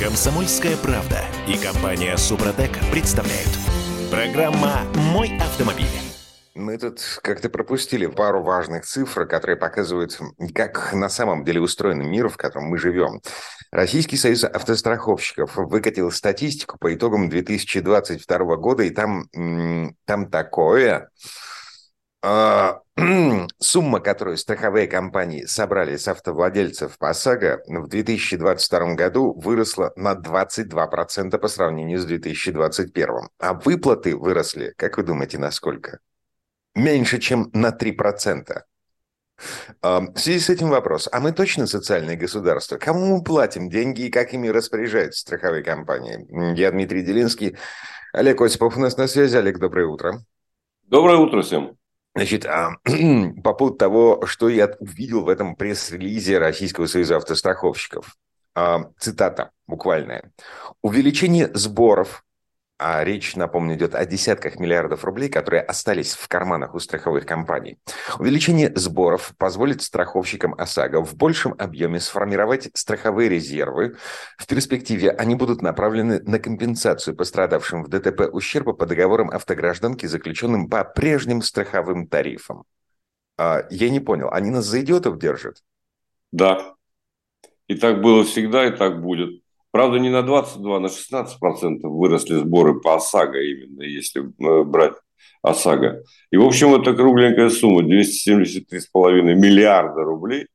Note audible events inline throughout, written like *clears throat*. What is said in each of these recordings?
Комсомольская правда и компания Супротек представляют. Программа «Мой автомобиль». Мы тут как-то пропустили пару важных цифр, которые показывают, как на самом деле устроен мир, в котором мы живем. Российский союз автостраховщиков выкатил статистику по итогам 2022 года, и там, там такое... А, *clears throat* сумма, которую страховые компании собрали с автовладельцев ОСАГО в 2022 году выросла на 22% по сравнению с 2021. А выплаты выросли, как вы думаете, на сколько? Меньше, чем на 3%. А, в связи с этим вопрос. А мы точно социальное государство? Кому мы платим деньги и как ими распоряжаются страховые компании? Я Дмитрий Делинский. Олег Осипов у нас на связи. Олег, доброе утро. Доброе утро всем. Значит, а, *clears throat* по поводу того, что я увидел в этом пресс-релизе Российского союза автостраховщиков. А, цитата буквальная. Увеличение сборов а речь, напомню, идет о десятках миллиардов рублей, которые остались в карманах у страховых компаний. Увеличение сборов позволит страховщикам ОСАГО в большем объеме сформировать страховые резервы. В перспективе они будут направлены на компенсацию пострадавшим в ДТП ущерба по договорам автогражданки, заключенным по прежним страховым тарифам. А, я не понял, они нас за идиотов держат? Да. И так было всегда, и так будет. Правда, не на 22, на 16 процентов выросли сборы по ОСАГО именно, если э, брать ОСАГО. И, в общем, это кругленькая сумма, 273,5 миллиарда рублей,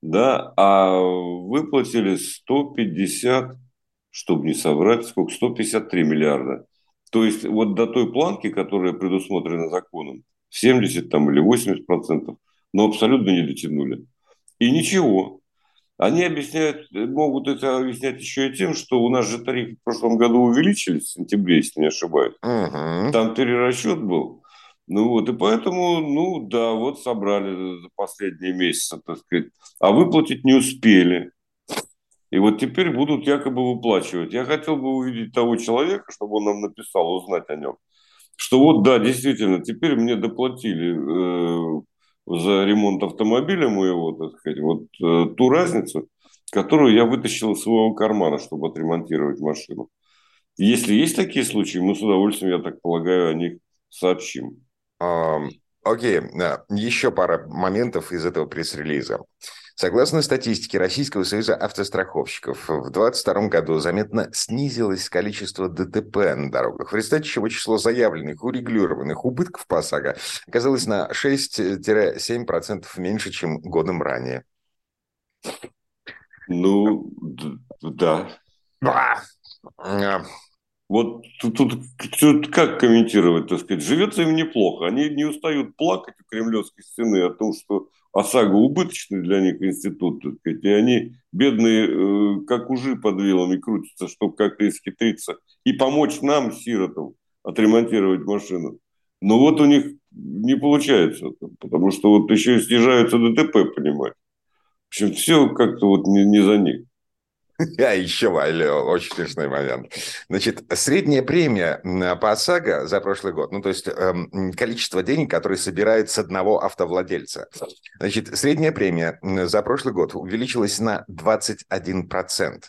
да, а выплатили 150, чтобы не соврать, сколько, 153 миллиарда. То есть вот до той планки, которая предусмотрена законом, 70 там, или 80 процентов, но абсолютно не дотянули. И ничего, они объясняют, могут это объяснять еще и тем, что у нас же тарифы в прошлом году увеличились в сентябре, если не ошибаюсь. Угу. Там перерасчет был. Ну вот, и поэтому, ну да, вот собрали за последние месяцы, так сказать, а выплатить не успели. И вот теперь будут якобы выплачивать. Я хотел бы увидеть того человека, чтобы он нам написал, узнать о нем. Что вот, да, действительно, теперь мне доплатили э, за ремонт автомобиля моего, так сказать, вот э, ту разницу, которую я вытащил из своего кармана, чтобы отремонтировать машину. Если есть такие случаи, мы с удовольствием, я так полагаю, о них сообщим. Окей, okay. еще пара моментов из этого пресс-релиза. Согласно статистике Российского союза автостраховщиков, в 2022 году заметно снизилось количество ДТП на дорогах, в результате чего число заявленных, урегулированных убытков по ОСАГО оказалось на 6-7% меньше, чем годом ранее. Ну, да. Вот тут, тут, тут как комментировать, так сказать, живется им неплохо. Они не устают плакать у Кремлевской стены о том, что ОСАГО убыточный для них институт, так сказать, и они бедные, э, как ужи под вилами крутятся, чтобы как-то исхитриться и помочь нам, сиротам, отремонтировать машину. Но вот у них не получается, потому что вот еще и снижаются ДТП, понимаете. В общем, все как-то вот не, не за них. *laughs* А еще очень смешной момент. Значит, средняя премия по ОСАГО за прошлый год, ну, то есть эм, количество денег, которые собирают с одного автовладельца. Значит, средняя премия за прошлый год увеличилась на 21%.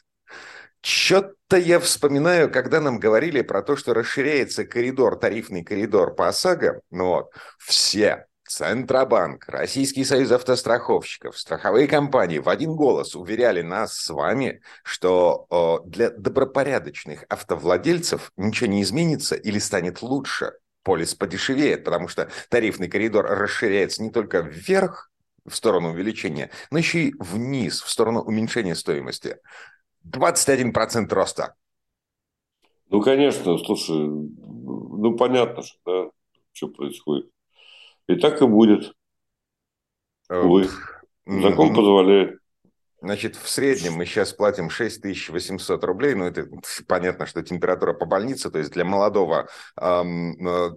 Что-то я вспоминаю, когда нам говорили про то, что расширяется коридор, тарифный коридор по ОСАГО, ну вот, все Центробанк, Российский союз автостраховщиков, страховые компании в один голос уверяли нас с вами, что для добропорядочных автовладельцев ничего не изменится или станет лучше. Полис подешевеет, потому что тарифный коридор расширяется не только вверх, в сторону увеличения, но еще и вниз, в сторону уменьшения стоимости. 21% роста. Ну, конечно, слушай, ну, понятно, что, да, что происходит. И так и будет. Увы. Закон позволяет. Значит, в среднем мы сейчас платим 6800 рублей. Ну, это *laughs* понятно, что температура по больнице, то есть для молодого, э,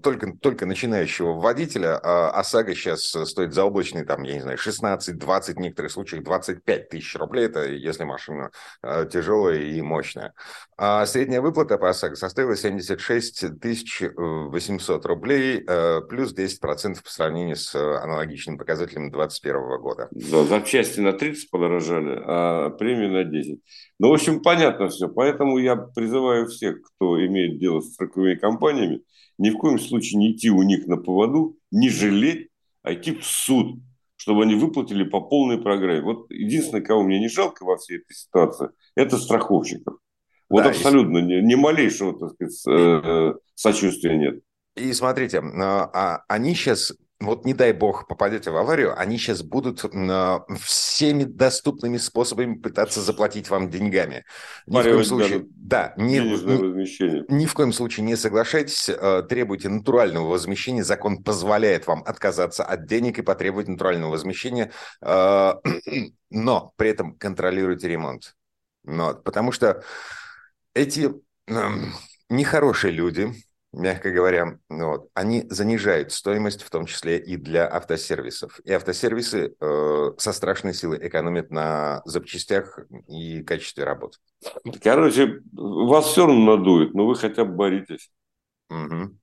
только, только начинающего водителя, э, ОСАГО сейчас стоит заоблачный, там, я не знаю, 16-20, в некоторых случаях 25 тысяч рублей. Это если машина э, тяжелая и мощная. А средняя выплата по ОСАГО составила 76 800 рублей, э, плюс 10% по сравнению с аналогичным показателем 2021 года. Да, запчасти на 30 подорожали а премия на 10. Ну, в общем, понятно все. Поэтому я призываю всех, кто имеет дело с страховыми компаниями, ни в коем случае не идти у них на поводу, не жалеть, а идти в суд, чтобы они выплатили по полной программе. Вот единственное, кого мне не жалко во всей этой ситуации, это страховщиков. Вот да, абсолютно, и... ни, ни малейшего, так сказать, э, сочувствия нет. И смотрите, а, а они сейчас вот не дай бог попадете в аварию, они сейчас будут э, всеми доступными способами пытаться заплатить вам деньгами. Ни в коем случае, да, ни, ни, ни в коем случае не соглашайтесь, э, требуйте натурального возмещения. Закон позволяет вам отказаться от денег и потребовать натурального возмещения, э, *clears throat* но при этом контролируйте ремонт. Но, потому что эти э, нехорошие люди, мягко говоря, вот, они занижают стоимость, в том числе и для автосервисов. И автосервисы э, со страшной силой экономят на запчастях и качестве работы. Короче, вас все равно надует, но вы хотя бы боритесь. Угу.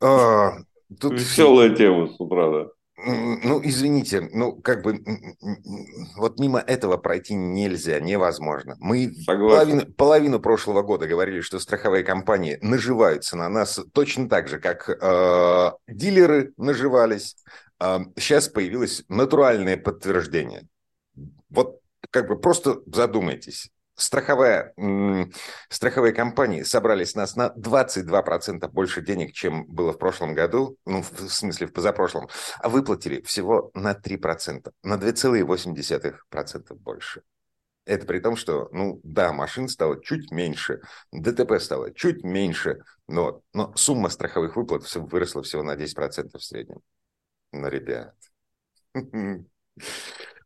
А, тут... Веселая тема с утра, да. Ну, извините, ну, как бы, вот мимо этого пройти нельзя, невозможно. Мы половину, половину прошлого года говорили, что страховые компании наживаются на нас точно так же, как э, дилеры наживались. Э, сейчас появилось натуральное подтверждение. Вот как бы просто задумайтесь страховая, страховые компании собрали с нас на 22% больше денег, чем было в прошлом году, ну, в смысле, в позапрошлом, а выплатили всего на 3%, на 2,8% больше. Это при том, что, ну да, машин стало чуть меньше, ДТП стало чуть меньше, но, но сумма страховых выплат выросла всего на 10% в среднем. Ну, ребят.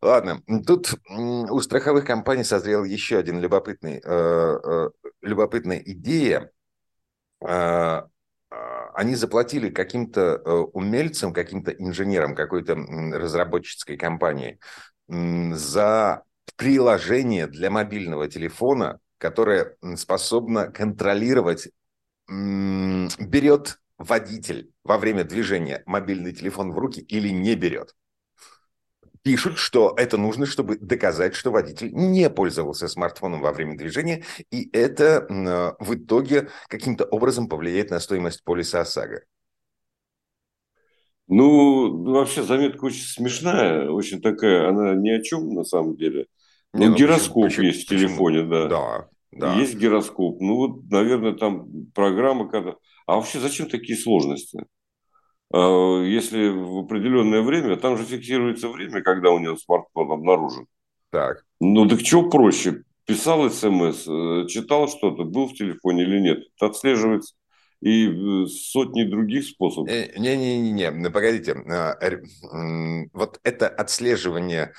Ладно, тут у страховых компаний созрел еще один любопытный, э, э, любопытная идея. Э, они заплатили каким-то умельцам, каким-то инженерам какой-то разработческой компании за приложение для мобильного телефона, которое способно контролировать, берет водитель во время движения мобильный телефон в руки или не берет пишут, что это нужно, чтобы доказать, что водитель не пользовался смартфоном во время движения, и это в итоге каким-то образом повлияет на стоимость полиса ОСАГО. Ну, вообще заметка очень смешная, очень такая, она ни о чем на самом деле. Ну, ну гироскоп почему, есть почему? в телефоне, да. Да, да. Есть гироскоп. Ну, вот, наверное, там программа, когда... А вообще зачем такие сложности? А, если в определенное время, там же фиксируется время, когда у него смартфон обнаружен. Так. Ну так что проще? Писал смс, э, читал что-то, был в телефоне или нет. Это отслеживается и э, сотни других способов. Э, Не-не-не, ну, погодите. А, вот это отслеживание Э,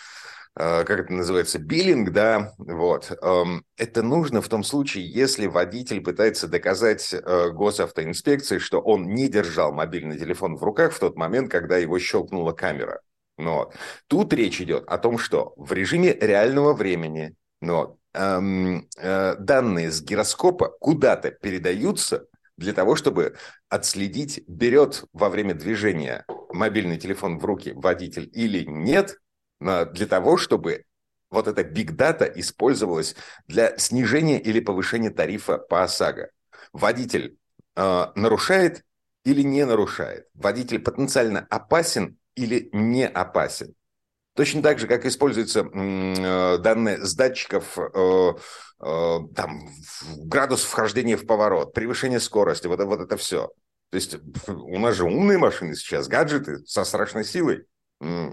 как это называется, биллинг, да, вот. Эм, это нужно в том случае, если водитель пытается доказать э, госавтоинспекции, что он не держал мобильный телефон в руках в тот момент, когда его щелкнула камера. Но тут речь идет о том, что в режиме реального времени но, эм, э, данные с гироскопа куда-то передаются для того, чтобы отследить, берет во время движения мобильный телефон в руки водитель или нет, для того, чтобы вот эта data использовалась для снижения или повышения тарифа по ОСАГО. Водитель э, нарушает или не нарушает? Водитель потенциально опасен или не опасен? Точно так же, как используются э, данные с датчиков э, э, там, градус вхождения в поворот, превышение скорости, вот, вот это все. То есть *laughs* у нас же умные машины сейчас, гаджеты со страшной силой.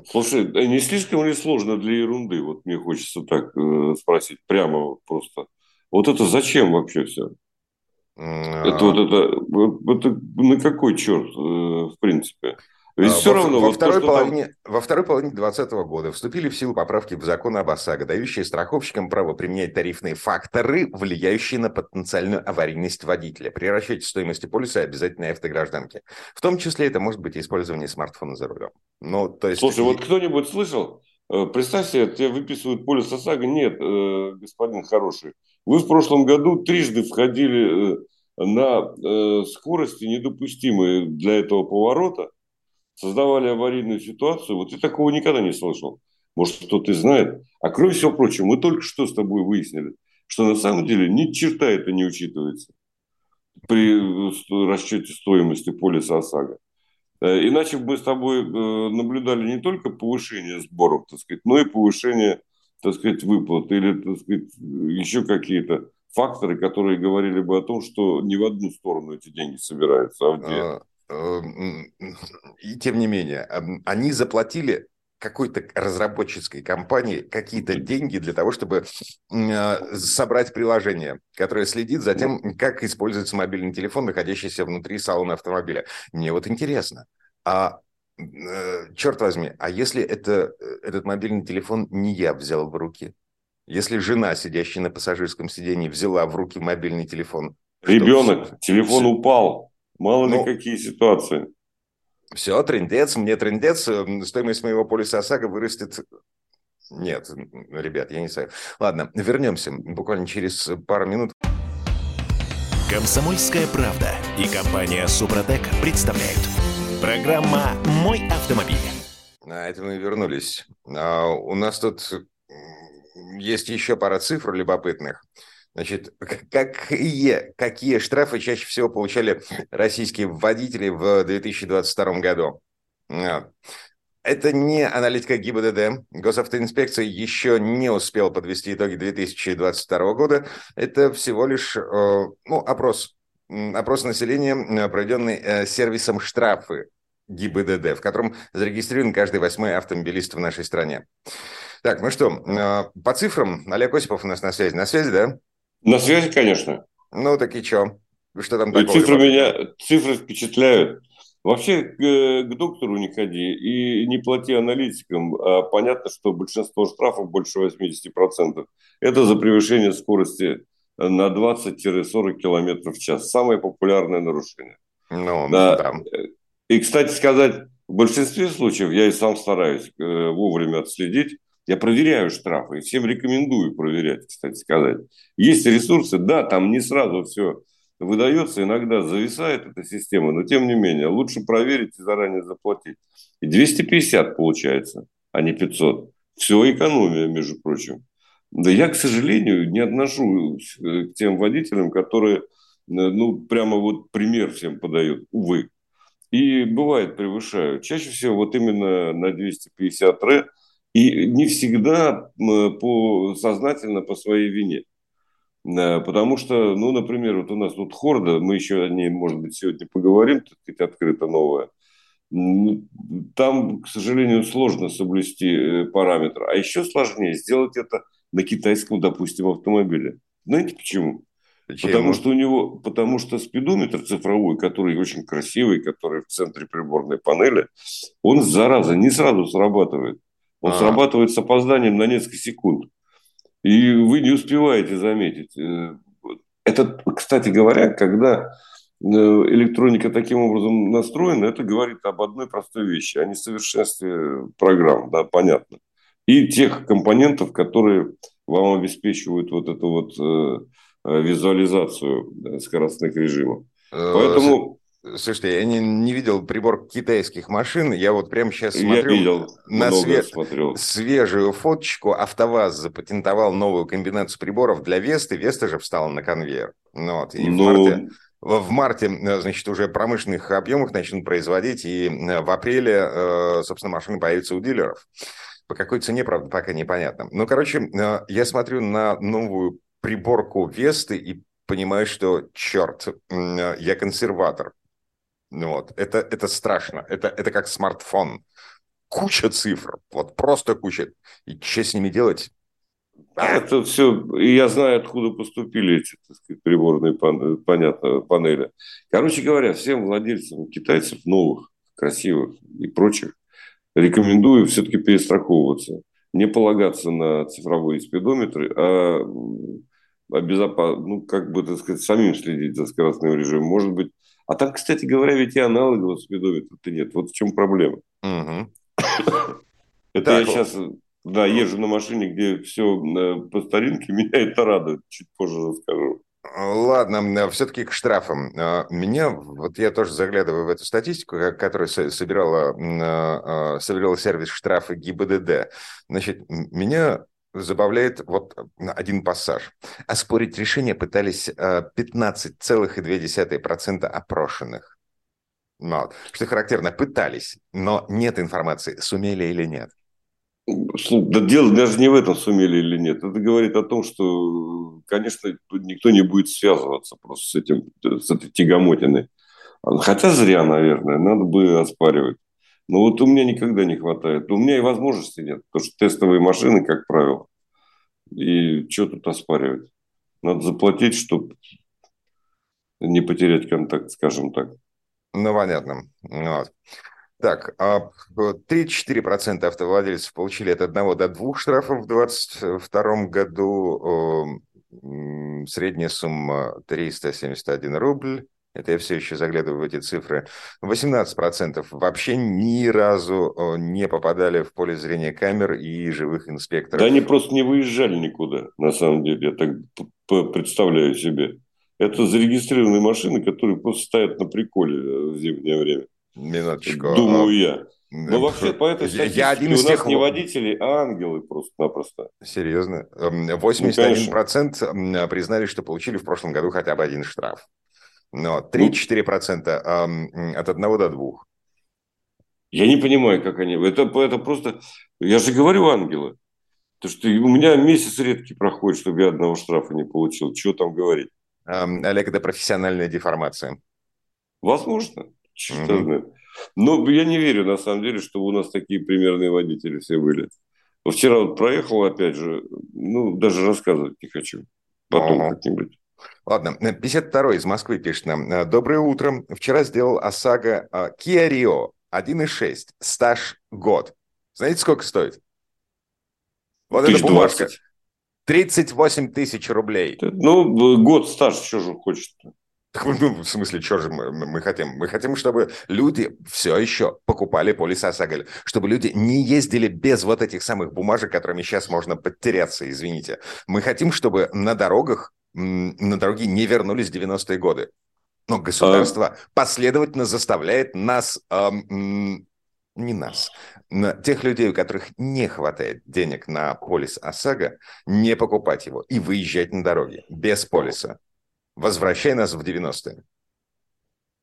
Слушай, не слишком ли сложно для ерунды? Вот мне хочется так э, спросить прямо просто. Вот это зачем вообще все? Это вот это, это на какой черт, э, в принципе? Ведь а, все во, равно... Во, вот второй то, половине, там... во второй половине 2020 года вступили в силу поправки в закон об ОСАГО, дающие страховщикам право применять тарифные факторы, влияющие на потенциальную аварийность водителя при расчете стоимости полиса обязательной автогражданки. В том числе это может быть использование смартфона за рулем. Ну, то есть... Слушай, вот кто-нибудь слышал? Э, представь себе, тебе выписывают полис ОСАГО. Нет, э, господин хороший. Вы в прошлом году трижды входили э, на скорости недопустимые для этого поворота, создавали аварийную ситуацию. Вот я такого никогда не слышал. может, кто-то знает. А кроме всего прочего, мы только что с тобой выяснили, что на самом деле ни черта это не учитывается при э, расчете стоимости полиса ОСАГО. Э, иначе бы с тобой э, наблюдали не только повышение сборов, так сказать, но и повышение, так сказать, выплат или, так сказать, еще какие-то факторы, которые говорили бы о том, что не в одну сторону эти деньги собираются, а в две. Эм, и тем не менее, они заплатили какой-то разработческой компании какие-то деньги для того, чтобы э, собрать приложение, которое следит за тем, как используется мобильный телефон, находящийся внутри салона автомобиля. Мне вот интересно, а э, черт возьми, а если это, э, этот мобильный телефон не я взял в руки? Если жена, сидящая на пассажирском сидении, взяла в руки мобильный телефон? Ребенок, что... телефон упал. Мало ну, ли какие ситуации. Все, трендец, мне трендец, стоимость моего полиса ОСАГО вырастет нет, ребят, я не знаю. Ладно, вернемся буквально через пару минут. Комсомольская правда и компания Супротек представляют. Программа «Мой автомобиль». А это мы вернулись. А, у нас тут есть еще пара цифр любопытных. Значит, какие, какие штрафы чаще всего получали российские водители в 2022 году? Это не аналитика ГИБДД. Госавтоинспекция еще не успел подвести итоги 2022 года. Это всего лишь э, ну, опрос, опрос населения, э, проведенный э, сервисом штрафы ГИБДД, в котором зарегистрирован каждый восьмой автомобилист в нашей стране. Так, ну что, по цифрам, Олег Осипов у нас на связи. На связи, да? На связи, конечно. Ну, так и что? Что там такое? Цифры меня, цифры впечатляют. Вообще к, к доктору не ходи и не плати аналитикам. А понятно, что большинство штрафов, больше 80%, это за превышение скорости на 20-40 км в час. Самое популярное нарушение. Ну, да. да. И, кстати сказать, в большинстве случаев я и сам стараюсь э, вовремя отследить, я проверяю штрафы и всем рекомендую проверять, кстати сказать. Есть ресурсы, да, там не сразу все выдается, иногда зависает эта система, но тем не менее, лучше проверить и заранее заплатить. И 250 получается, а не 500. Все экономия, между прочим. Да я, к сожалению, не отношусь э, к тем водителям, которые, э, ну, прямо вот пример всем подают, увы. И бывает превышаю. Чаще всего вот именно на 250 ре – и не всегда по, сознательно по своей вине. Потому что, ну, например, вот у нас тут Хорда, мы еще о ней, может быть, сегодня поговорим, так сказать, открыто новая. Там, к сожалению, сложно соблюсти э, параметры. А еще сложнее сделать это на китайском, допустим, автомобиле. Знаете почему? Почему? Потому что у него, потому что спидометр цифровой, который очень красивый, который в центре приборной панели, он, зараза, не сразу срабатывает. Он а. срабатывает с опозданием на несколько секунд. И вы не успеваете заметить. Э, это, кстати говоря, когда э, электроника таким образом настроена, это говорит об одной простой вещи, о несовершенстве программ, да, понятно. И тех компонентов, которые вам обеспечивают вот эту вот э, визуализацию скоростных режимов. Поэтому Слушайте, я не, не видел прибор китайских машин. Я вот прямо сейчас смотрю я видел, на све... смотрел. свежую фоточку. АвтоВАЗ запатентовал новую комбинацию приборов для Весты. Веста же встала на конвейер. Ну, вот, и ну... в марте в марте, значит, уже промышленных объемах начнут производить, и в апреле, э, собственно, машины появятся у дилеров. По какой цене, правда, пока непонятно. Ну, короче, э, я смотрю на новую приборку Весты и понимаю, что, черт, э, я консерватор. Вот. Это, это страшно. Это, это как смартфон. Куча цифр. Вот просто куча. И что с ними делать? А? Это все, я знаю, откуда поступили эти так сказать, приборные понятно, панели. Короче говоря, всем владельцам китайцев новых, красивых и прочих рекомендую все-таки перестраховываться. Не полагаться на цифровые спидометры, а, а безопас... ну, как бы, так сказать, самим следить за скоростным режимом. Может быть, а там, кстати говоря, ведь и аналогового спидометра-то нет. Вот в чем проблема. Это я сейчас да, езжу на машине, где все э, по старинке, *laughs* меня это радует. Чуть позже расскажу. Ладно, все-таки к штрафам. А, меня, вот я тоже заглядываю в эту статистику, которую собирала, собирала сервис штрафы ГИБДД. Значит, меня забавляет вот один пассаж. Оспорить решение пытались 15,2% опрошенных. Ну, что характерно, пытались, но нет информации, сумели или нет. Да дело даже не в этом, сумели или нет. Это говорит о том, что, конечно, никто не будет связываться просто с, этим, с этой тягомотиной. Хотя зря, наверное, надо бы оспаривать. Но вот у меня никогда не хватает. У меня и возможности нет, потому что тестовые машины, как правило. И что тут оспаривать? Надо заплатить, чтобы не потерять контакт, скажем так. Ну, понятно. Вот. Так, 34% а, автовладельцев получили от одного до двух штрафов в 2022 году. Средняя сумма 371 рубль. Это я все еще заглядываю в эти цифры. 18% вообще ни разу не попадали в поле зрения камер и живых инспекторов. Да они просто не выезжали никуда, на самом деле. Я так представляю себе. Это зарегистрированные машины, которые просто стоят на приколе э, в зимнее время. Минуточку. Думаю я. Но вообще по этой статистике я один у нас тех... не водители, а ангелы просто-напросто. Серьезно? 81% ну, признали, что получили в прошлом году хотя бы один штраф. Но 3-4% ну, от одного до двух. Я не понимаю, как они... Это, это просто... Я же говорю ангелы. То, что у меня месяц редкий проходит, чтобы я одного штрафа не получил. Чего там говорить? Олег, это профессиональная деформация. Возможно. Черт угу. Но я не верю, на самом деле, что у нас такие примерные водители все были. Вчера вот проехал, опять же, ну, даже рассказывать не хочу. Потом ага. как-нибудь. Ладно, 52-й из Москвы пишет нам. Доброе утро. Вчера сделал ОСАГО а, Kia Rio 1.6, стаж год. Знаете, сколько стоит? Вот эта бумажка. 38 тысяч рублей. Ну, год стаж, что же хочет-то? Ну, в смысле, что же мы, мы хотим? Мы хотим, чтобы люди все еще покупали полис ОСАГО, чтобы люди не ездили без вот этих самых бумажек, которыми сейчас можно потеряться, извините. Мы хотим, чтобы на дорогах, на дороге не вернулись 90-е годы. Но государство а... последовательно заставляет нас, эм, не нас, тех людей, у которых не хватает денег на полис ОСАГО, не покупать его и выезжать на дороге без полиса. Возвращай нас в 90-е.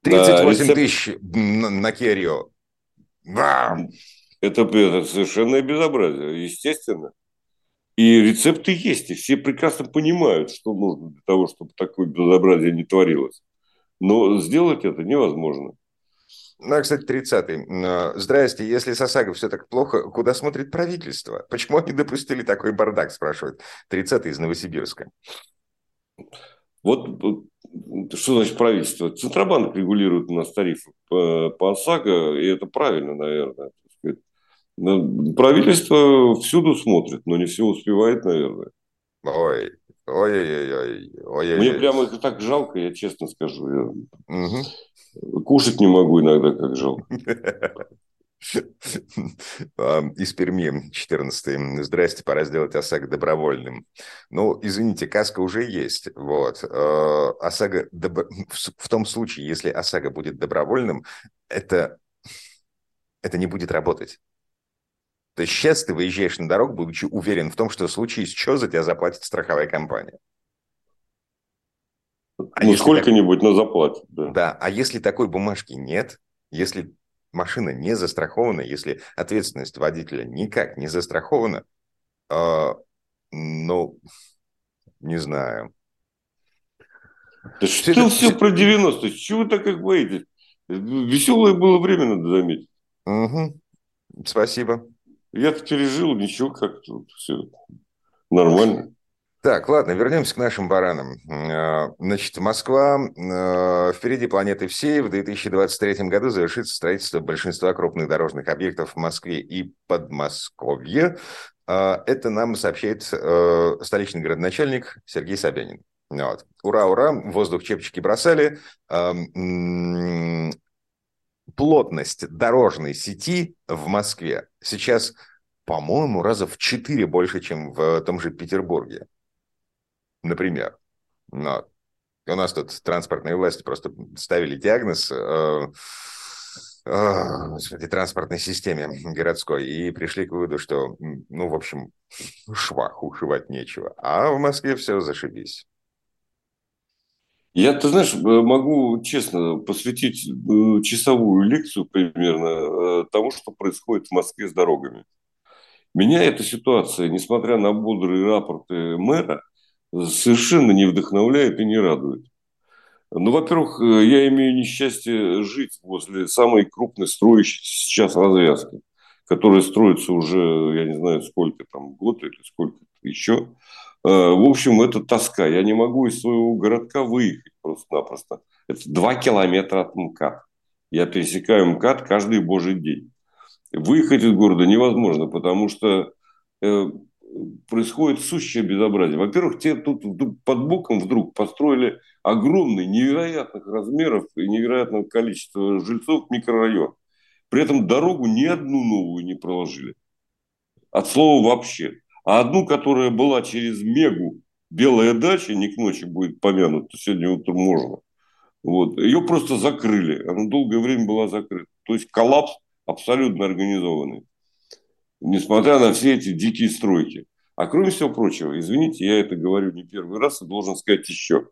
38 да, тысяч на, на Kia Это, это совершенно безобразие, естественно. И рецепты есть, и все прекрасно понимают, что нужно для того, чтобы такое безобразие не творилось. Но сделать это невозможно. Ну, а, кстати, 30-й. Здрасте, если с ОСАГО все так плохо, куда смотрит правительство? Почему они допустили такой бардак, спрашивает 30-й из Новосибирска. Вот что значит правительство? Центробанк регулирует у нас тарифы по, по ОСАГО, и это правильно, наверное. Правительство всюду смотрит, но не все успевает, наверное. Ой, ой-ой-ой. ой Мне прямо это так жалко, я честно скажу. Я угу. Кушать не могу иногда, как жалко. Из Перми, 14 Здрасте, пора сделать ОСАГО добровольным. Ну, извините, каска уже есть. Вот. Э, ОСАГО в том случае, если ОСАГО будет добровольным, это, это не будет работать. То есть сейчас ты выезжаешь на дорогу, будучи уверен в том, что в случае с что за тебя заплатит страховая компания. А ну, сколько-нибудь, так... но заплатит. Да. да, а если такой бумажки нет, если машина не застрахована, если ответственность водителя никак не застрахована, э, ну, не знаю. Да что это все про 90-е? Чего вы так как боитесь? Веселое было время, надо заметить. Угу. Спасибо. Я-то пережил, ничего, как-то все нормально. Так, ладно, вернемся к нашим баранам. Э, значит, Москва э, впереди планеты всей. В 2023 году завершится строительство большинства крупных дорожных объектов в Москве и Подмосковье. Э, это нам сообщает столичный городоначальник Сергей Собянин. Вот. Ура, ура, воздух чепчики бросали. Плотность дорожной сети в Москве сейчас, по-моему, раза в четыре больше, чем в том же Петербурге например. Но У нас тут транспортные власти просто ставили диагноз э, господи, транспортной системе городской и пришли к выводу, что, ну, в общем, швах, ушивать нечего. А в Москве все зашибись. Я, ты знаешь, могу честно посвятить э, часовую лекцию примерно э, тому, что происходит в Москве с дорогами. Меня эта ситуация, несмотря на бодрые рапорты мэра, совершенно не вдохновляет и не радует. Ну, во-первых, э, я имею несчастье жить возле самой крупной строящейся сейчас развязки, которая строится уже, я не знаю, сколько там, год или сколько еще. Э, в общем, это тоска. Я не могу из своего городка выехать просто-напросто. Это два километра от МКАД. Я пересекаю МКАД каждый божий день. Выехать из города невозможно, потому что э, происходит сущее безобразие. Во-первых, те тут под боком вдруг построили огромный, невероятных размеров и невероятного количества жильцов микрорайон. При этом дорогу ни одну новую не проложили. От слова вообще. А одну, которая была через Мегу, Белая дача, не к ночи будет помянута, сегодня утром можно. Вот. Ее просто закрыли. Она долгое время была закрыта. То есть коллапс абсолютно организованный несмотря на все эти дикие стройки. А кроме всего прочего, извините, я это говорю не первый раз и должен сказать еще.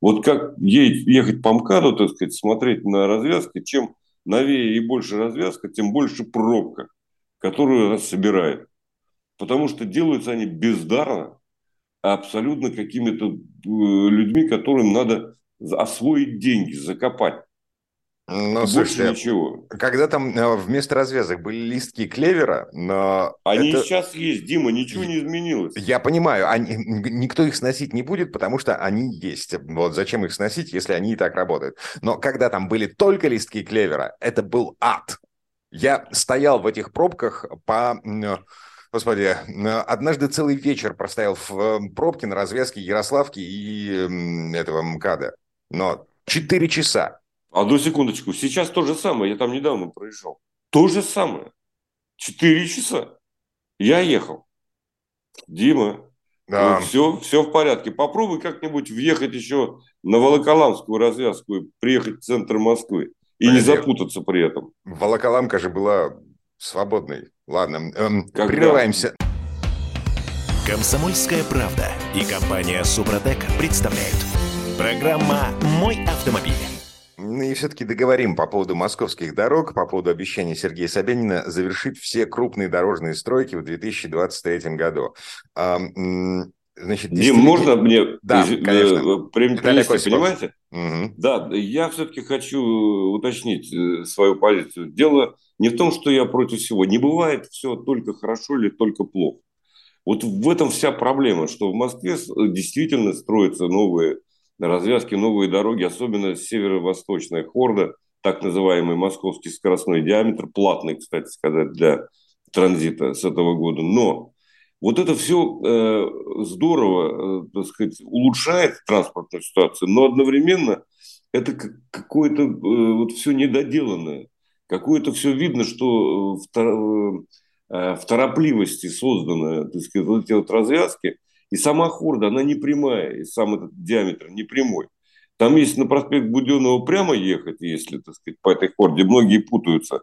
Вот как ехать по МКАДу, так сказать, смотреть на развязки, чем новее и больше развязка, тем больше пробка, которую нас собирает. Потому что делаются они бездарно, абсолютно какими-то э, людьми, которым надо освоить деньги, закопать. Ну, слушайте, ничего. когда там э, вместо развязок были листки клевера, но... Они это... сейчас есть, Дима, ничего не изменилось. Я понимаю, они... никто их сносить не будет, потому что они есть. Вот зачем их сносить, если они и так работают? Но когда там были только листки клевера, это был ад. Я стоял в этих пробках по... Господи, однажды целый вечер простоял в э, пробке на развязке Ярославки и этого МКАДа. Но четыре часа. Одну секундочку. Сейчас то же самое. Я там недавно проезжал. То же самое. Четыре часа. Я ехал. Дима, да. вот все, все в порядке. Попробуй как-нибудь въехать еще на Волоколамскую развязку и приехать в центр Москвы. И Подожди. не запутаться при этом. Волоколамка же была свободной. Ладно, эм, прерываемся. Комсомольская правда и компания Супротек представляют. Программа «Мой автомобиль». Ну и все-таки договорим по поводу московских дорог, по поводу обещания Сергея Собянина завершить все крупные дорожные стройки в 2023 году. Значит, Дим, можно мне да, конечно. Э, принести, понимаете? Угу. Да, я все-таки хочу уточнить э, свою позицию. Дело не в том, что я против всего. Не бывает все только хорошо или только плохо. Вот в этом вся проблема, что в Москве действительно строятся новые на развязке новые дороги, особенно северо-восточная хорда, так называемый московский скоростной диаметр, платный, кстати сказать, для транзита с этого года. Но вот это все э, здорово, э, так сказать, улучшает транспортную ситуацию, но одновременно это какое-то э, вот все недоделанное. Какое-то все видно, что в, э, э, в торопливости созданы, так сказать, вот эти вот развязки – и сама хорда, она не прямая, и сам этот диаметр не прямой. Там, если на проспект Буденного прямо ехать, если, так сказать, по этой хорде, многие путаются,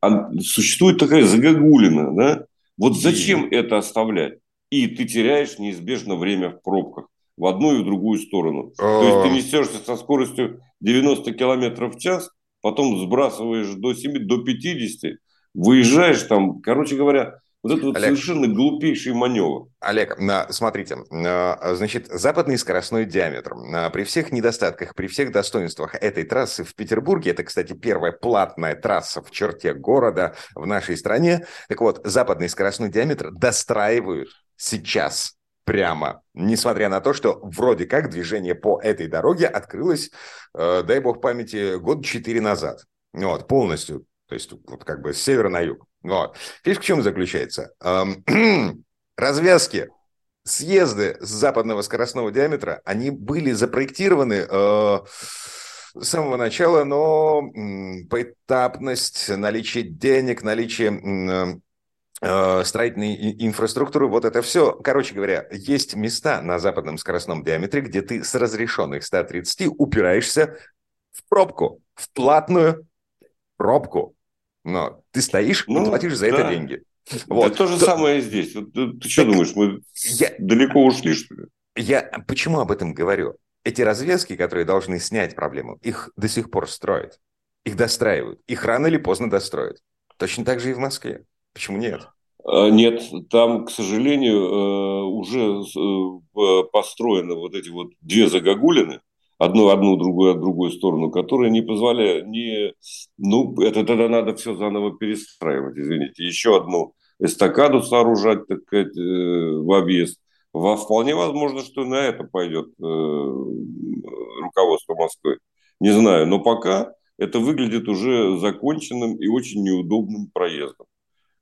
а существует такая загогулина, да? Вот зачем mm. это оставлять? И ты теряешь неизбежно время в пробках в одну и в другую сторону. То есть ты несешься со скоростью 90 км в час, потом сбрасываешь до 7, до 50, выезжаешь там, короче говоря, вот это вот Олег, совершенно глупейший маневр. Олег, смотрите, значит, западный скоростной диаметр. При всех недостатках, при всех достоинствах этой трассы в Петербурге, это, кстати, первая платная трасса в черте города в нашей стране, так вот, западный скоростной диаметр достраивают сейчас прямо, несмотря на то, что вроде как движение по этой дороге открылось, э, дай бог памяти, год четыре назад. Вот, полностью. То есть вот как бы с севера на юг. Вот. Фишка в чем заключается? *clears throat* Развязки, съезды с западного скоростного диаметра, они были запроектированы э, с самого начала, но поэтапность, наличие денег, наличие э, строительной инфраструктуры, вот это все. Короче говоря, есть места на западном скоростном диаметре, где ты с разрешенных 130 упираешься в пробку, в платную пробку. Но ты стоишь ну, и платишь за да. это деньги. Вот. Да то же то... самое и здесь. Вот, ты, ты что так думаешь, мы я... далеко ушли, что ли? Я почему об этом говорю? Эти развязки, которые должны снять проблему, их до сих пор строят. Их достраивают. Их рано или поздно достроят. Точно так же и в Москве. Почему нет? А, нет, там, к сожалению, э, уже э, построены вот эти вот две загогулины, одну одну, другую, другую сторону, которые не позволяют, не, ну, это тогда надо все заново перестраивать, извините. Еще одну эстакаду сооружать, так сказать, э, в объезд. Во вполне возможно, что на это пойдет э, руководство Москвы. Не знаю, но пока это выглядит уже законченным и очень неудобным проездом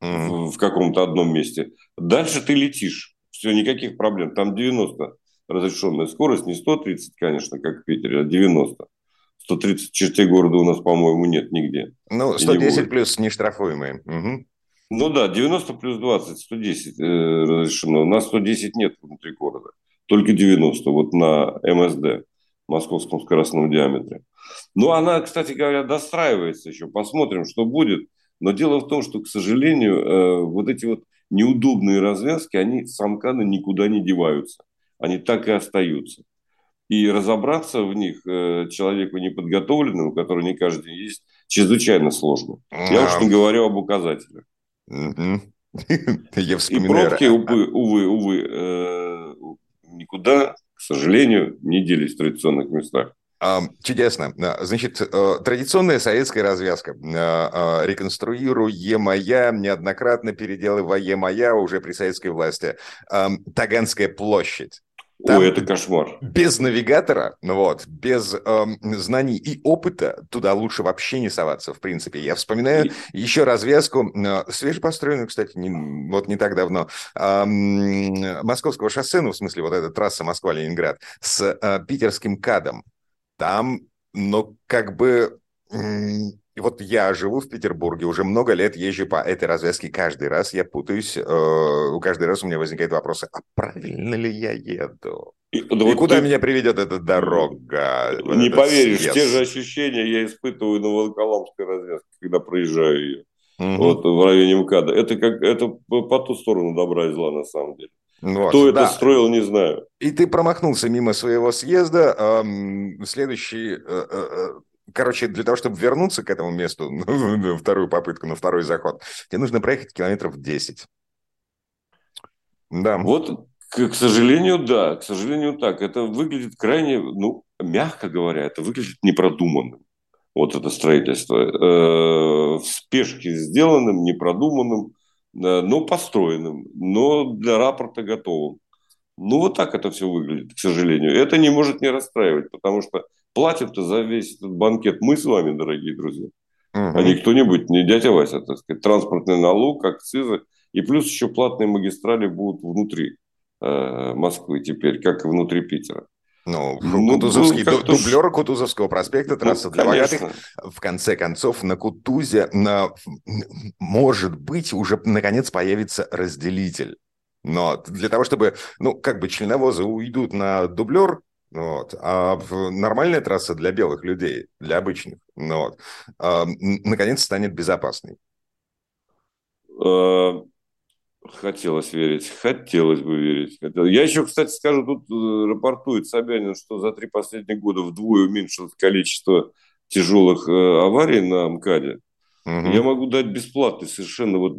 mm-hmm. в, в каком-то одном месте. Дальше ты летишь, все, никаких проблем. Там 90 разрешенная скорость, не 130, конечно, как в Питере, а 90. 130 чертей города у нас, по-моему, нет нигде. Ну, 110 не плюс не штрафуемые. Угу. Ну да, 90 плюс 20, 110 э, разрешено. У нас 110 нет внутри города, только 90, вот на МСД, московском скоростном диаметре. Ну, она, кстати говоря, достраивается еще, посмотрим, что будет. Но дело в том, что, к сожалению, э, вот эти вот неудобные развязки, они с Амкана никуда не деваются они так и остаются. И разобраться в них э, человеку неподготовленному, который не каждый день есть, чрезвычайно сложно. Я уж не говорю об указателях. *laughs* Я вспоминаю. И пробки, увы, увы, увы, э, никуда, к сожалению, не делись в традиционных местах. Чудесно. Значит, э, традиционная советская развязка, реконструируемая, неоднократно переделываемая уже при советской власти, Таганская площадь. Там Ой, это кошмар. Без навигатора, ну вот, без эм, знаний и опыта туда лучше вообще не соваться, в принципе. Я вспоминаю и... еще развязку, э, свежепостроенную, кстати, не, вот не так давно, э, Московского шоссе, ну, в смысле, вот эта трасса Москва-Ленинград, с э, питерским КАДом. Там, ну, как бы и вот я живу в Петербурге, уже много лет езжу по этой развязке. Каждый раз я путаюсь, э, каждый раз у меня возникают вопросы, а правильно ли я еду? И, да и вот куда ты... меня приведет эта дорога? Не поверишь, съезд? те же ощущения я испытываю на Волоколамской развязке, когда проезжаю ее. Угу. Вот в районе МКАДа. Это как это по ту сторону добра и зла на самом деле. Вот, Кто да. это строил, не знаю. И ты промахнулся мимо своего съезда. Следующий э, э, э короче, для того, чтобы вернуться к этому месту, *laughs* на вторую попытку, на второй заход, тебе нужно проехать километров 10. Да. Вот, к, к сожалению, да, к сожалению, так. Это выглядит крайне, ну, мягко говоря, это выглядит непродуманным. Вот это строительство. Э, в спешке сделанным, непродуманным, но построенным, но для рапорта готовым. Ну, вот так это все выглядит, к сожалению. Это не может не расстраивать, потому что платим-то за весь этот банкет мы с вами, дорогие друзья. Угу. А не кто-нибудь, не дядя Вася, так сказать. Транспортный налог, акцизы. И плюс еще платные магистрали будут внутри э, Москвы теперь, как и внутри Питера. Ну, ну Кутузовский, ну, дублер Кутузовского проспекта, трасса ну, для богатых. В конце концов, на Кутузе на, может быть уже наконец появится разделитель. Но для того, чтобы, ну, как бы членовозы уйдут на дублер, вот. А нормальная трасса для белых людей, для обычных, ну, вот, а, наконец станет безопасной. Э, хотелось верить, хотелось бы верить. Я еще, кстати, скажу, тут э, рапортует Собянин, что за три последних года вдвое уменьшилось количество тяжелых э, аварий на МКАДе. Угу. Я могу дать бесплатный совершенно вот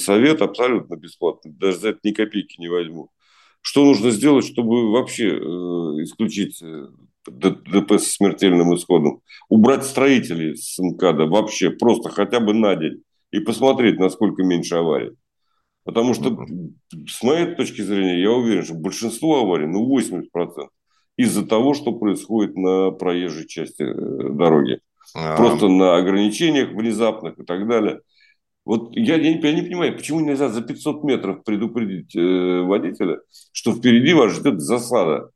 совет, абсолютно бесплатный. Даже за это ни копейки не возьму. Что нужно сделать, чтобы вообще э, исключить э, ДП с смертельным исходом? Убрать строителей с МКАДа вообще просто хотя бы на день и посмотреть, насколько меньше аварий. Потому что, с моей точки зрения, я уверен, что большинство аварий, ну 80%, из-за того, что происходит на проезжей части э, дороги. А. Просто на ограничениях внезапных и так далее. Вот я, я, я не понимаю, почему нельзя за 500 метров предупредить э, водителя, что впереди вас ждет засада.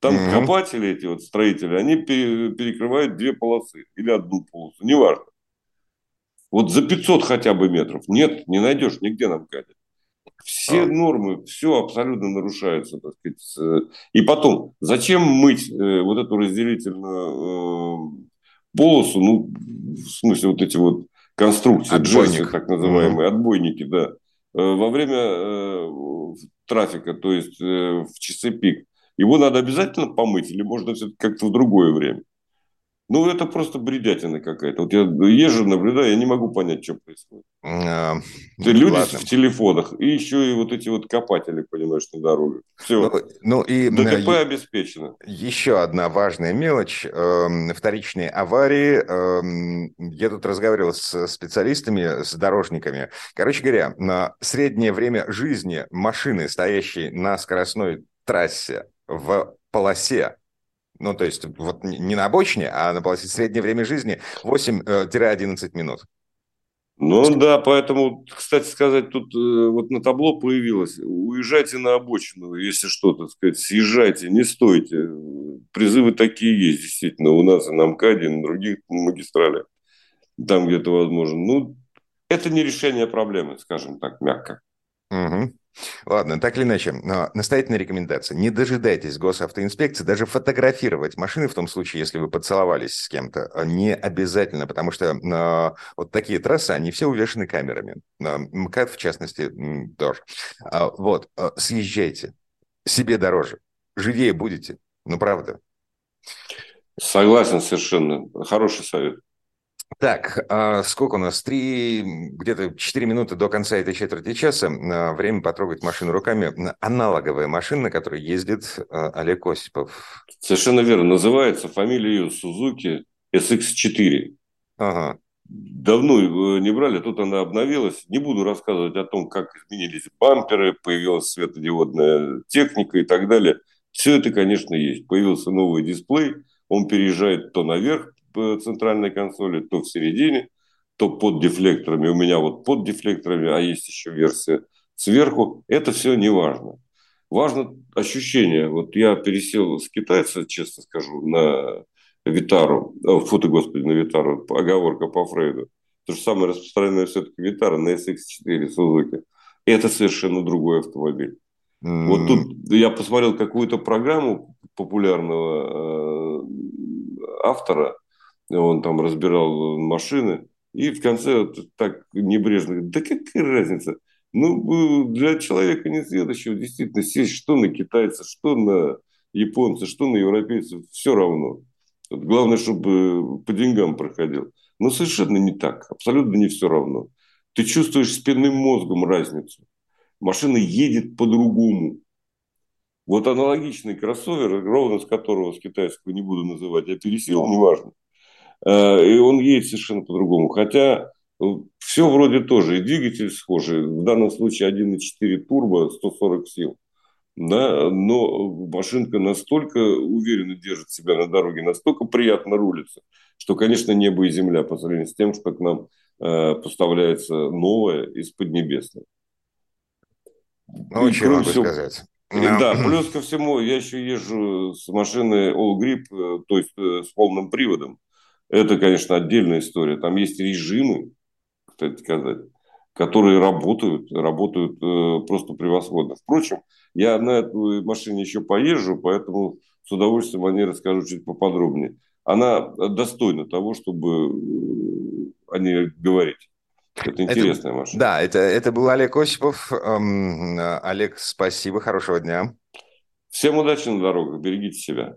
Там mm-hmm. копатели эти вот строители, они перекрывают две полосы или одну полосу, неважно. Вот за 500 хотя бы метров. Нет, не найдешь нигде на МКАДе. Все а. нормы, все абсолютно нарушается, так сказать. И потом, зачем мыть э, вот эту разделительную э, полосу, ну, в смысле, вот эти вот конструкции, Отбойник. так называемые, угу. отбойники, да, э, во время трафика, то есть в часы пик. Его надо обязательно помыть или можно все-таки как-то в другое время? Ну, это просто бредятина какая-то. Вот я езжу, наблюдаю, я не могу понять, что происходит. А, люди ладно. в телефонах, и еще и вот эти вот копатели, понимаешь, на дороге. Все. Ну, ну и ДТП и, обеспечено. Еще одна важная мелочь. Э, вторичные аварии. Э, я тут разговаривал с специалистами, с дорожниками. Короче говоря, на среднее время жизни машины, стоящей на скоростной трассе в полосе ну, то есть вот не на обочине, а на полосе среднее время жизни 8-11 э, минут. Ну да, поэтому, кстати сказать, тут э, вот на табло появилось, уезжайте на обочину, если что, так сказать, съезжайте, не стойте. Призывы такие есть, действительно, у нас и на МКАДе, и на других магистралях, там где-то возможно. Ну, это не решение проблемы, скажем так, мягко. Угу. Ладно, так или иначе, настоятельная рекомендация. Не дожидайтесь госавтоинспекции, даже фотографировать машины в том случае, если вы поцеловались с кем-то, а, не обязательно, потому что э, вот такие трассы, они все увешаны камерами. Э, МКАД, в частности, тоже. Э, вот, съезжайте. Себе дороже. Живее будете. Ну, правда. Согласен совершенно. Хороший совет. Так, а сколько у нас? Три, где-то четыре минуты до конца этой четверти часа. А, время потрогать машину руками. Аналоговая машина, на которой ездит а, Олег Осипов. Совершенно верно. Называется фамилия ее Сузуки SX4. Ага. Давно не брали, тут она обновилась. Не буду рассказывать о том, как изменились бамперы, появилась светодиодная техника и так далее. Все это, конечно, есть. Появился новый дисплей, он переезжает то наверх, центральной консоли, то в середине, то под дефлекторами. У меня вот под дефлекторами, а есть еще версия сверху. Это все не важно. Важно ощущение. Вот я пересел с китайца, честно скажу, на Витару, о, фото, господи, на Витару, оговорка по Фрейду. То же самое распространенное все-таки Витара на SX4 Suzuki. Это совершенно другой автомобиль. Mm-hmm. Вот тут я посмотрел какую-то программу популярного э, автора, он там разбирал машины, и в конце вот так небрежно говорит, да какая разница, ну, для человека не следующего действительно сесть что на китайца, что на японца, что на европейцев, все равно. Вот главное, чтобы по деньгам проходил. Но совершенно не так, абсолютно не все равно. Ты чувствуешь спинным мозгом разницу. Машина едет по-другому. Вот аналогичный кроссовер, ровно с которого с китайского не буду называть, я пересел, неважно. Э, и он едет совершенно по-другому. Хотя э, все вроде тоже, и двигатель схожий. В данном случае 1.4 турбо, 140 сил. Да, но машинка настолько уверенно держит себя на дороге, настолько приятно рулится, что, конечно, небо и земля по сравнению с тем, что к нам э, поставляется новое из Поднебесной. Ну, что могу всего, сказать. Да, *clears throat* плюс ко всему, я еще езжу с машины All Grip, э, то есть с полным приводом. Это, конечно, отдельная история. Там есть режимы, кстати сказать, которые работают, работают э, просто превосходно. Впрочем, я на этой машине еще поезжу, поэтому с удовольствием о ней расскажу чуть поподробнее. Она достойна того, чтобы э, о ней говорить. Это интересная это, машина. Да, это, это был Олег Осипов. Эм, Олег, спасибо, хорошего дня. Всем удачи на дорогах, берегите себя.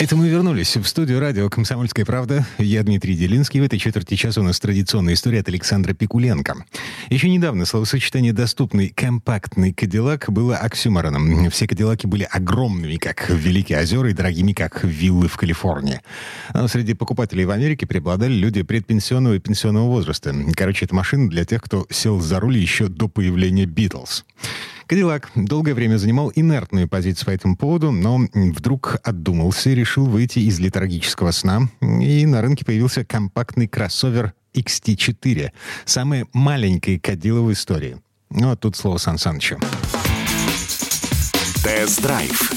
Это мы вернулись в студию радио «Комсомольская правда». Я Дмитрий Делинский. В этой четверти часа у нас традиционная история от Александра Пикуленко. Еще недавно словосочетание «доступный компактный Кадиллак» было оксюмороном. Все Кадиллаки были огромными, как Великие озера, и дорогими, как виллы в Калифорнии. Но среди покупателей в Америке преобладали люди предпенсионного и пенсионного возраста. Короче, это машина для тех, кто сел за руль еще до появления «Битлз». Кадиллак долгое время занимал инертную позицию по этому поводу, но вдруг отдумался и решил выйти из литургического сна, и на рынке появился компактный кроссовер XT4, самая маленькая кадилла в истории. Ну, а тут слово Сан Санычу. Тест-драйв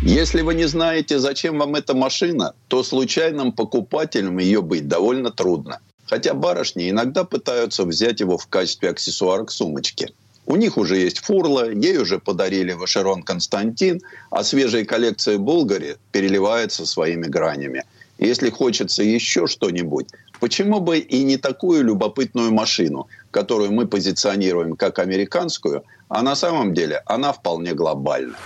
Если вы не знаете, зачем вам эта машина, то случайным покупателем ее быть довольно трудно. Хотя барышни иногда пытаются взять его в качестве аксессуара к сумочке. У них уже есть фурла, ей уже подарили Вашерон Константин, а свежая коллекция Булгари переливается своими гранями. Если хочется еще что-нибудь, почему бы и не такую любопытную машину, которую мы позиционируем как американскую, а на самом деле она вполне глобальна.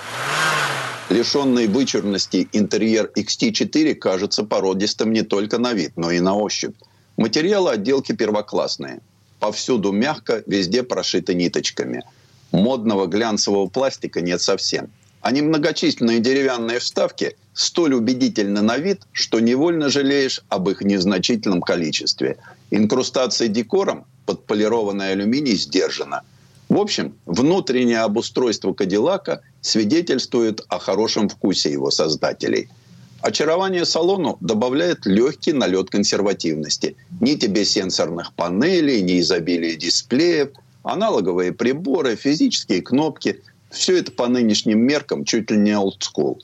Лишенный вычурности интерьер XT4 кажется породистым не только на вид, но и на ощупь. Материалы отделки первоклассные. Повсюду мягко, везде прошиты ниточками. Модного глянцевого пластика нет совсем. А немногочисленные деревянные вставки столь убедительны на вид, что невольно жалеешь об их незначительном количестве. Инкрустация декором под полированный алюминий сдержана. В общем, внутреннее обустройство Кадиллака свидетельствует о хорошем вкусе его создателей. Очарование салону добавляет легкий налет консервативности. Ни тебе сенсорных панелей, ни изобилия дисплеев, аналоговые приборы, физические кнопки – все это по нынешним меркам чуть ли не олдскул.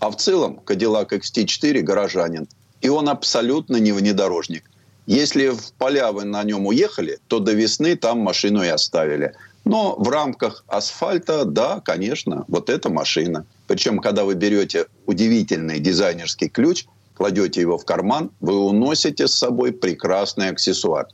А в целом Cadillac XT4 горожанин. И он абсолютно не внедорожник. Если в поля вы на нем уехали, то до весны там машину и оставили. Но в рамках асфальта, да, конечно, вот эта машина. Причем, когда вы берете удивительный дизайнерский ключ, кладете его в карман, вы уносите с собой прекрасный аксессуар.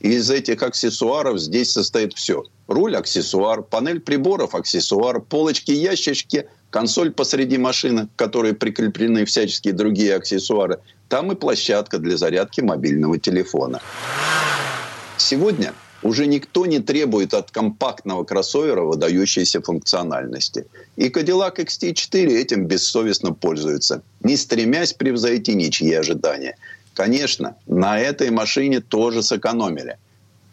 И из этих аксессуаров здесь состоит все. Руль – аксессуар, панель приборов – аксессуар, полочки, ящички, консоль посреди машины, к которой прикреплены всяческие другие аксессуары. Там и площадка для зарядки мобильного телефона. Сегодня уже никто не требует от компактного кроссовера выдающейся функциональности. И Cadillac XT4 этим бессовестно пользуется, не стремясь превзойти ничьи ожидания. Конечно, на этой машине тоже сэкономили.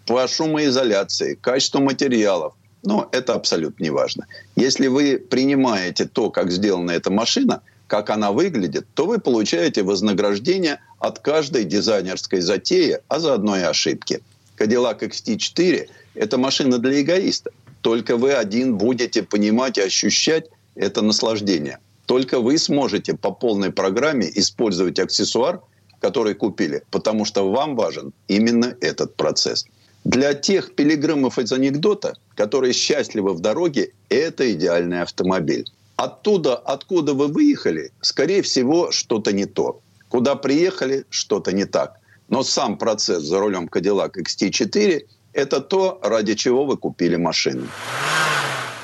По шумоизоляции, качеству материалов, но это абсолютно не важно. Если вы принимаете то, как сделана эта машина, как она выглядит, то вы получаете вознаграждение от каждой дизайнерской затеи, а заодно и ошибки – Cadillac XT4 – это машина для эгоиста. Только вы один будете понимать и ощущать это наслаждение. Только вы сможете по полной программе использовать аксессуар, который купили, потому что вам важен именно этот процесс. Для тех пилигримов из анекдота, которые счастливы в дороге, это идеальный автомобиль. Оттуда, откуда вы выехали, скорее всего, что-то не то. Куда приехали, что-то не так. Но сам процесс за рулем Cadillac XT4 – это то, ради чего вы купили машину.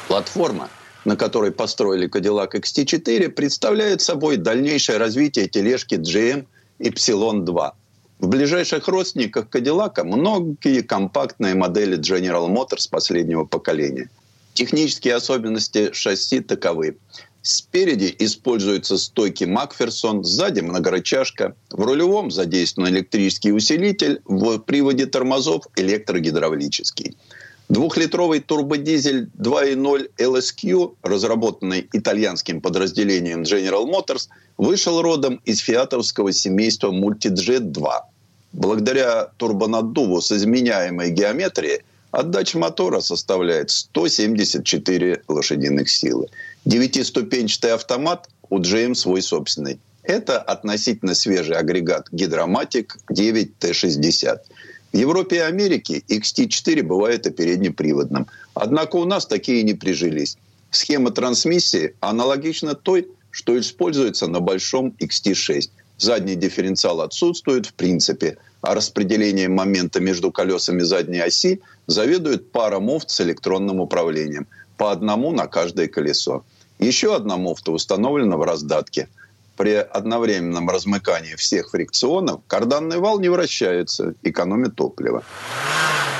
Платформа, на которой построили Cadillac XT4, представляет собой дальнейшее развитие тележки GM Ypsilon 2. В ближайших родственниках Cadillac многие компактные модели General Motors последнего поколения. Технические особенности шасси таковы. Спереди используются стойки Макферсон, сзади многорычажка. В рулевом задействован электрический усилитель, в приводе тормозов электрогидравлический. Двухлитровый турбодизель 2.0 LSQ, разработанный итальянским подразделением General Motors, вышел родом из фиатовского семейства Multijet 2. Благодаря турбонаддуву с изменяемой геометрией отдача мотора составляет 174 лошадиных силы. Девятиступенчатый автомат у GM свой собственный. Это относительно свежий агрегат Гидроматик 9T60. В Европе и Америке XT4 бывает и переднеприводным. Однако у нас такие не прижились. Схема трансмиссии аналогична той, что используется на большом XT6. Задний дифференциал отсутствует в принципе, а распределением момента между колесами задней оси заведует пара муфт с электронным управлением, по одному на каждое колесо. Еще одна муфта установлена в раздатке. При одновременном размыкании всех фрикционов карданный вал не вращается, экономит топливо.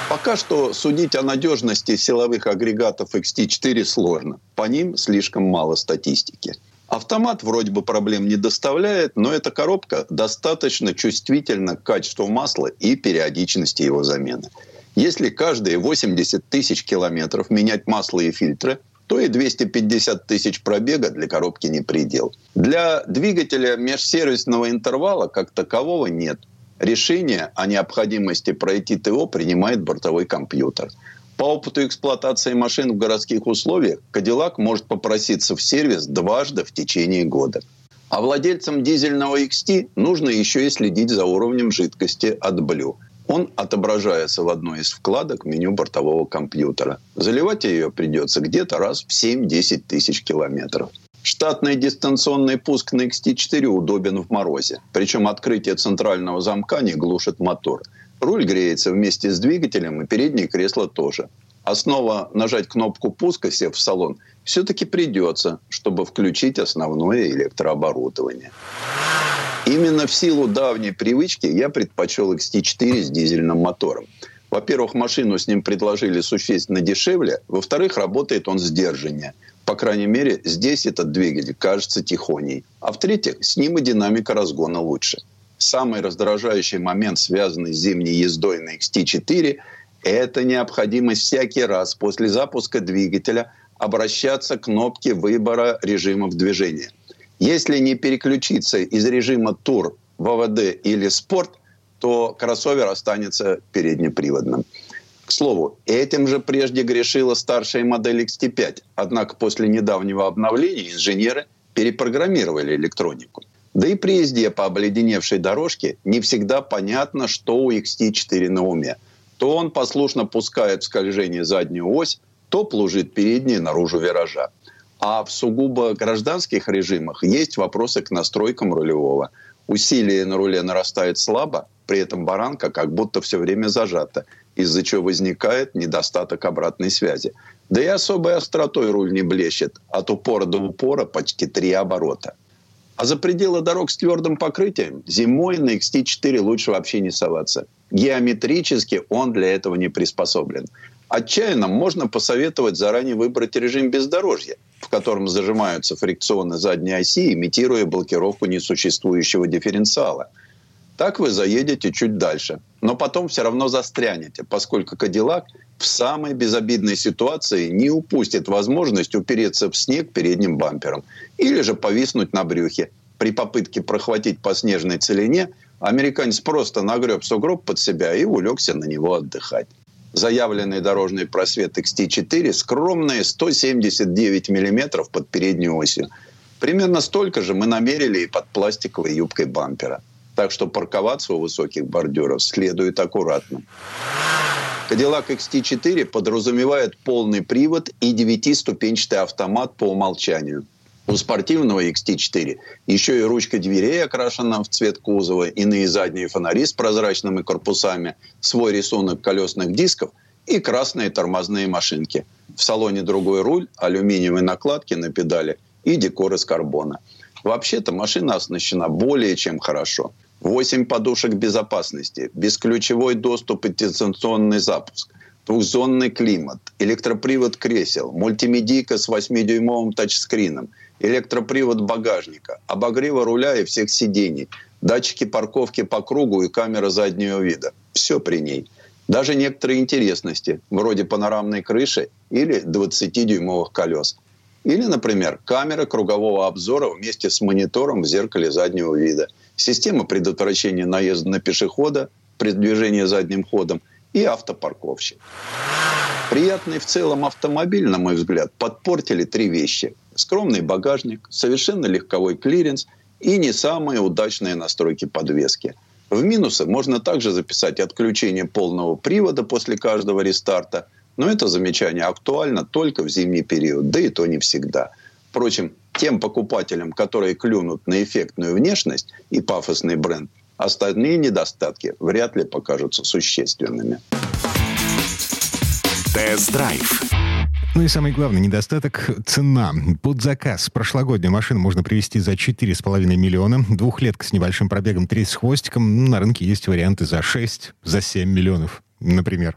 Пока что судить о надежности силовых агрегатов XT4 сложно. По ним слишком мало статистики. Автомат вроде бы проблем не доставляет, но эта коробка достаточно чувствительна к качеству масла и периодичности его замены. Если каждые 80 тысяч километров менять масло и фильтры, то и 250 тысяч пробега для коробки не предел. Для двигателя межсервисного интервала как такового нет. Решение о необходимости пройти ТО принимает бортовой компьютер. По опыту эксплуатации машин в городских условиях Кадиллак может попроситься в сервис дважды в течение года. А владельцам дизельного XT нужно еще и следить за уровнем жидкости от Blue. Он отображается в одной из вкладок меню бортового компьютера. Заливать ее придется где-то раз в 7-10 тысяч километров. Штатный дистанционный пуск на XT4 удобен в морозе. Причем открытие центрального замка не глушит мотор. Руль греется вместе с двигателем, и переднее кресло тоже. А снова нажать кнопку пуска, сев в салон, все-таки придется, чтобы включить основное электрооборудование. Именно в силу давней привычки я предпочел XT4 с дизельным мотором. Во-первых, машину с ним предложили существенно дешевле. Во-вторых, работает он сдержаннее. По крайней мере, здесь этот двигатель кажется тихоней. А в-третьих, с ним и динамика разгона лучше. Самый раздражающий момент, связанный с зимней ездой на XT4, это необходимость всякий раз после запуска двигателя обращаться к кнопке выбора режимов движения. Если не переключиться из режима тур в АВД или спорт, то кроссовер останется переднеприводным. К слову, этим же прежде грешила старшая модель XT5. Однако после недавнего обновления инженеры перепрограммировали электронику. Да и при езде по обледеневшей дорожке не всегда понятно, что у XT4 на уме. То он послушно пускает в скольжение заднюю ось, то плужит передние наружу виража. А в сугубо гражданских режимах есть вопросы к настройкам рулевого. Усилие на руле нарастает слабо, при этом баранка как будто все время зажата, из-за чего возникает недостаток обратной связи. Да и особой остротой руль не блещет, от упора до упора почти три оборота. А за пределы дорог с твердым покрытием зимой на XT4 лучше вообще не соваться. Геометрически он для этого не приспособлен. Отчаянно можно посоветовать заранее выбрать режим бездорожья, в котором зажимаются фрикционы задней оси, имитируя блокировку несуществующего дифференциала. Так вы заедете чуть дальше, но потом все равно застрянете, поскольку Кадиллак в самой безобидной ситуации не упустит возможность упереться в снег передним бампером или же повиснуть на брюхе. При попытке прохватить по снежной целине американец просто нагреб сугроб под себя и улегся на него отдыхать заявленный дорожный просвет XT4 скромные 179 миллиметров под переднюю осью. Примерно столько же мы намерили и под пластиковой юбкой бампера. Так что парковаться у высоких бордюров следует аккуратно. Cadillac XT4 подразумевает полный привод и девятиступенчатый автомат по умолчанию – у спортивного XT4 еще и ручка дверей окрашена в цвет кузова, иные задние фонари с прозрачными корпусами, свой рисунок колесных дисков и красные тормозные машинки. В салоне другой руль, алюминиевые накладки на педали и декор из карбона. Вообще-то машина оснащена более чем хорошо. 8 подушек безопасности, бесключевой доступ и дистанционный запуск, двухзонный климат, электропривод кресел, мультимедийка с 8-дюймовым тачскрином – электропривод багажника, обогрева руля и всех сидений, датчики парковки по кругу и камера заднего вида. Все при ней. Даже некоторые интересности, вроде панорамной крыши или 20-дюймовых колес. Или, например, камера кругового обзора вместе с монитором в зеркале заднего вида. Система предотвращения наезда на пешехода при движении задним ходом и автопарковщик. Приятный в целом автомобиль, на мой взгляд, подпортили три вещи – скромный багажник, совершенно легковой клиренс и не самые удачные настройки подвески. В минусы можно также записать отключение полного привода после каждого рестарта, но это замечание актуально только в зимний период, да и то не всегда. Впрочем, тем покупателям, которые клюнут на эффектную внешность и пафосный бренд, остальные недостатки вряд ли покажутся существенными. Тест-драйв ну и самый главный недостаток – цена. Под заказ прошлогоднюю машину можно привезти за 4,5 миллиона. Двухлетка с небольшим пробегом 3 с хвостиком. На рынке есть варианты за 6, за 7 миллионов, например.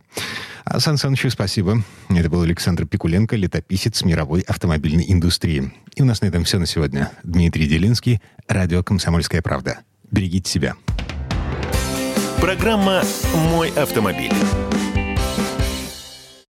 А Сан Санычу спасибо. Это был Александр Пикуленко, летописец мировой автомобильной индустрии. И у нас на этом все на сегодня. Дмитрий Делинский, радио «Комсомольская правда». Берегите себя. Программа «Мой автомобиль».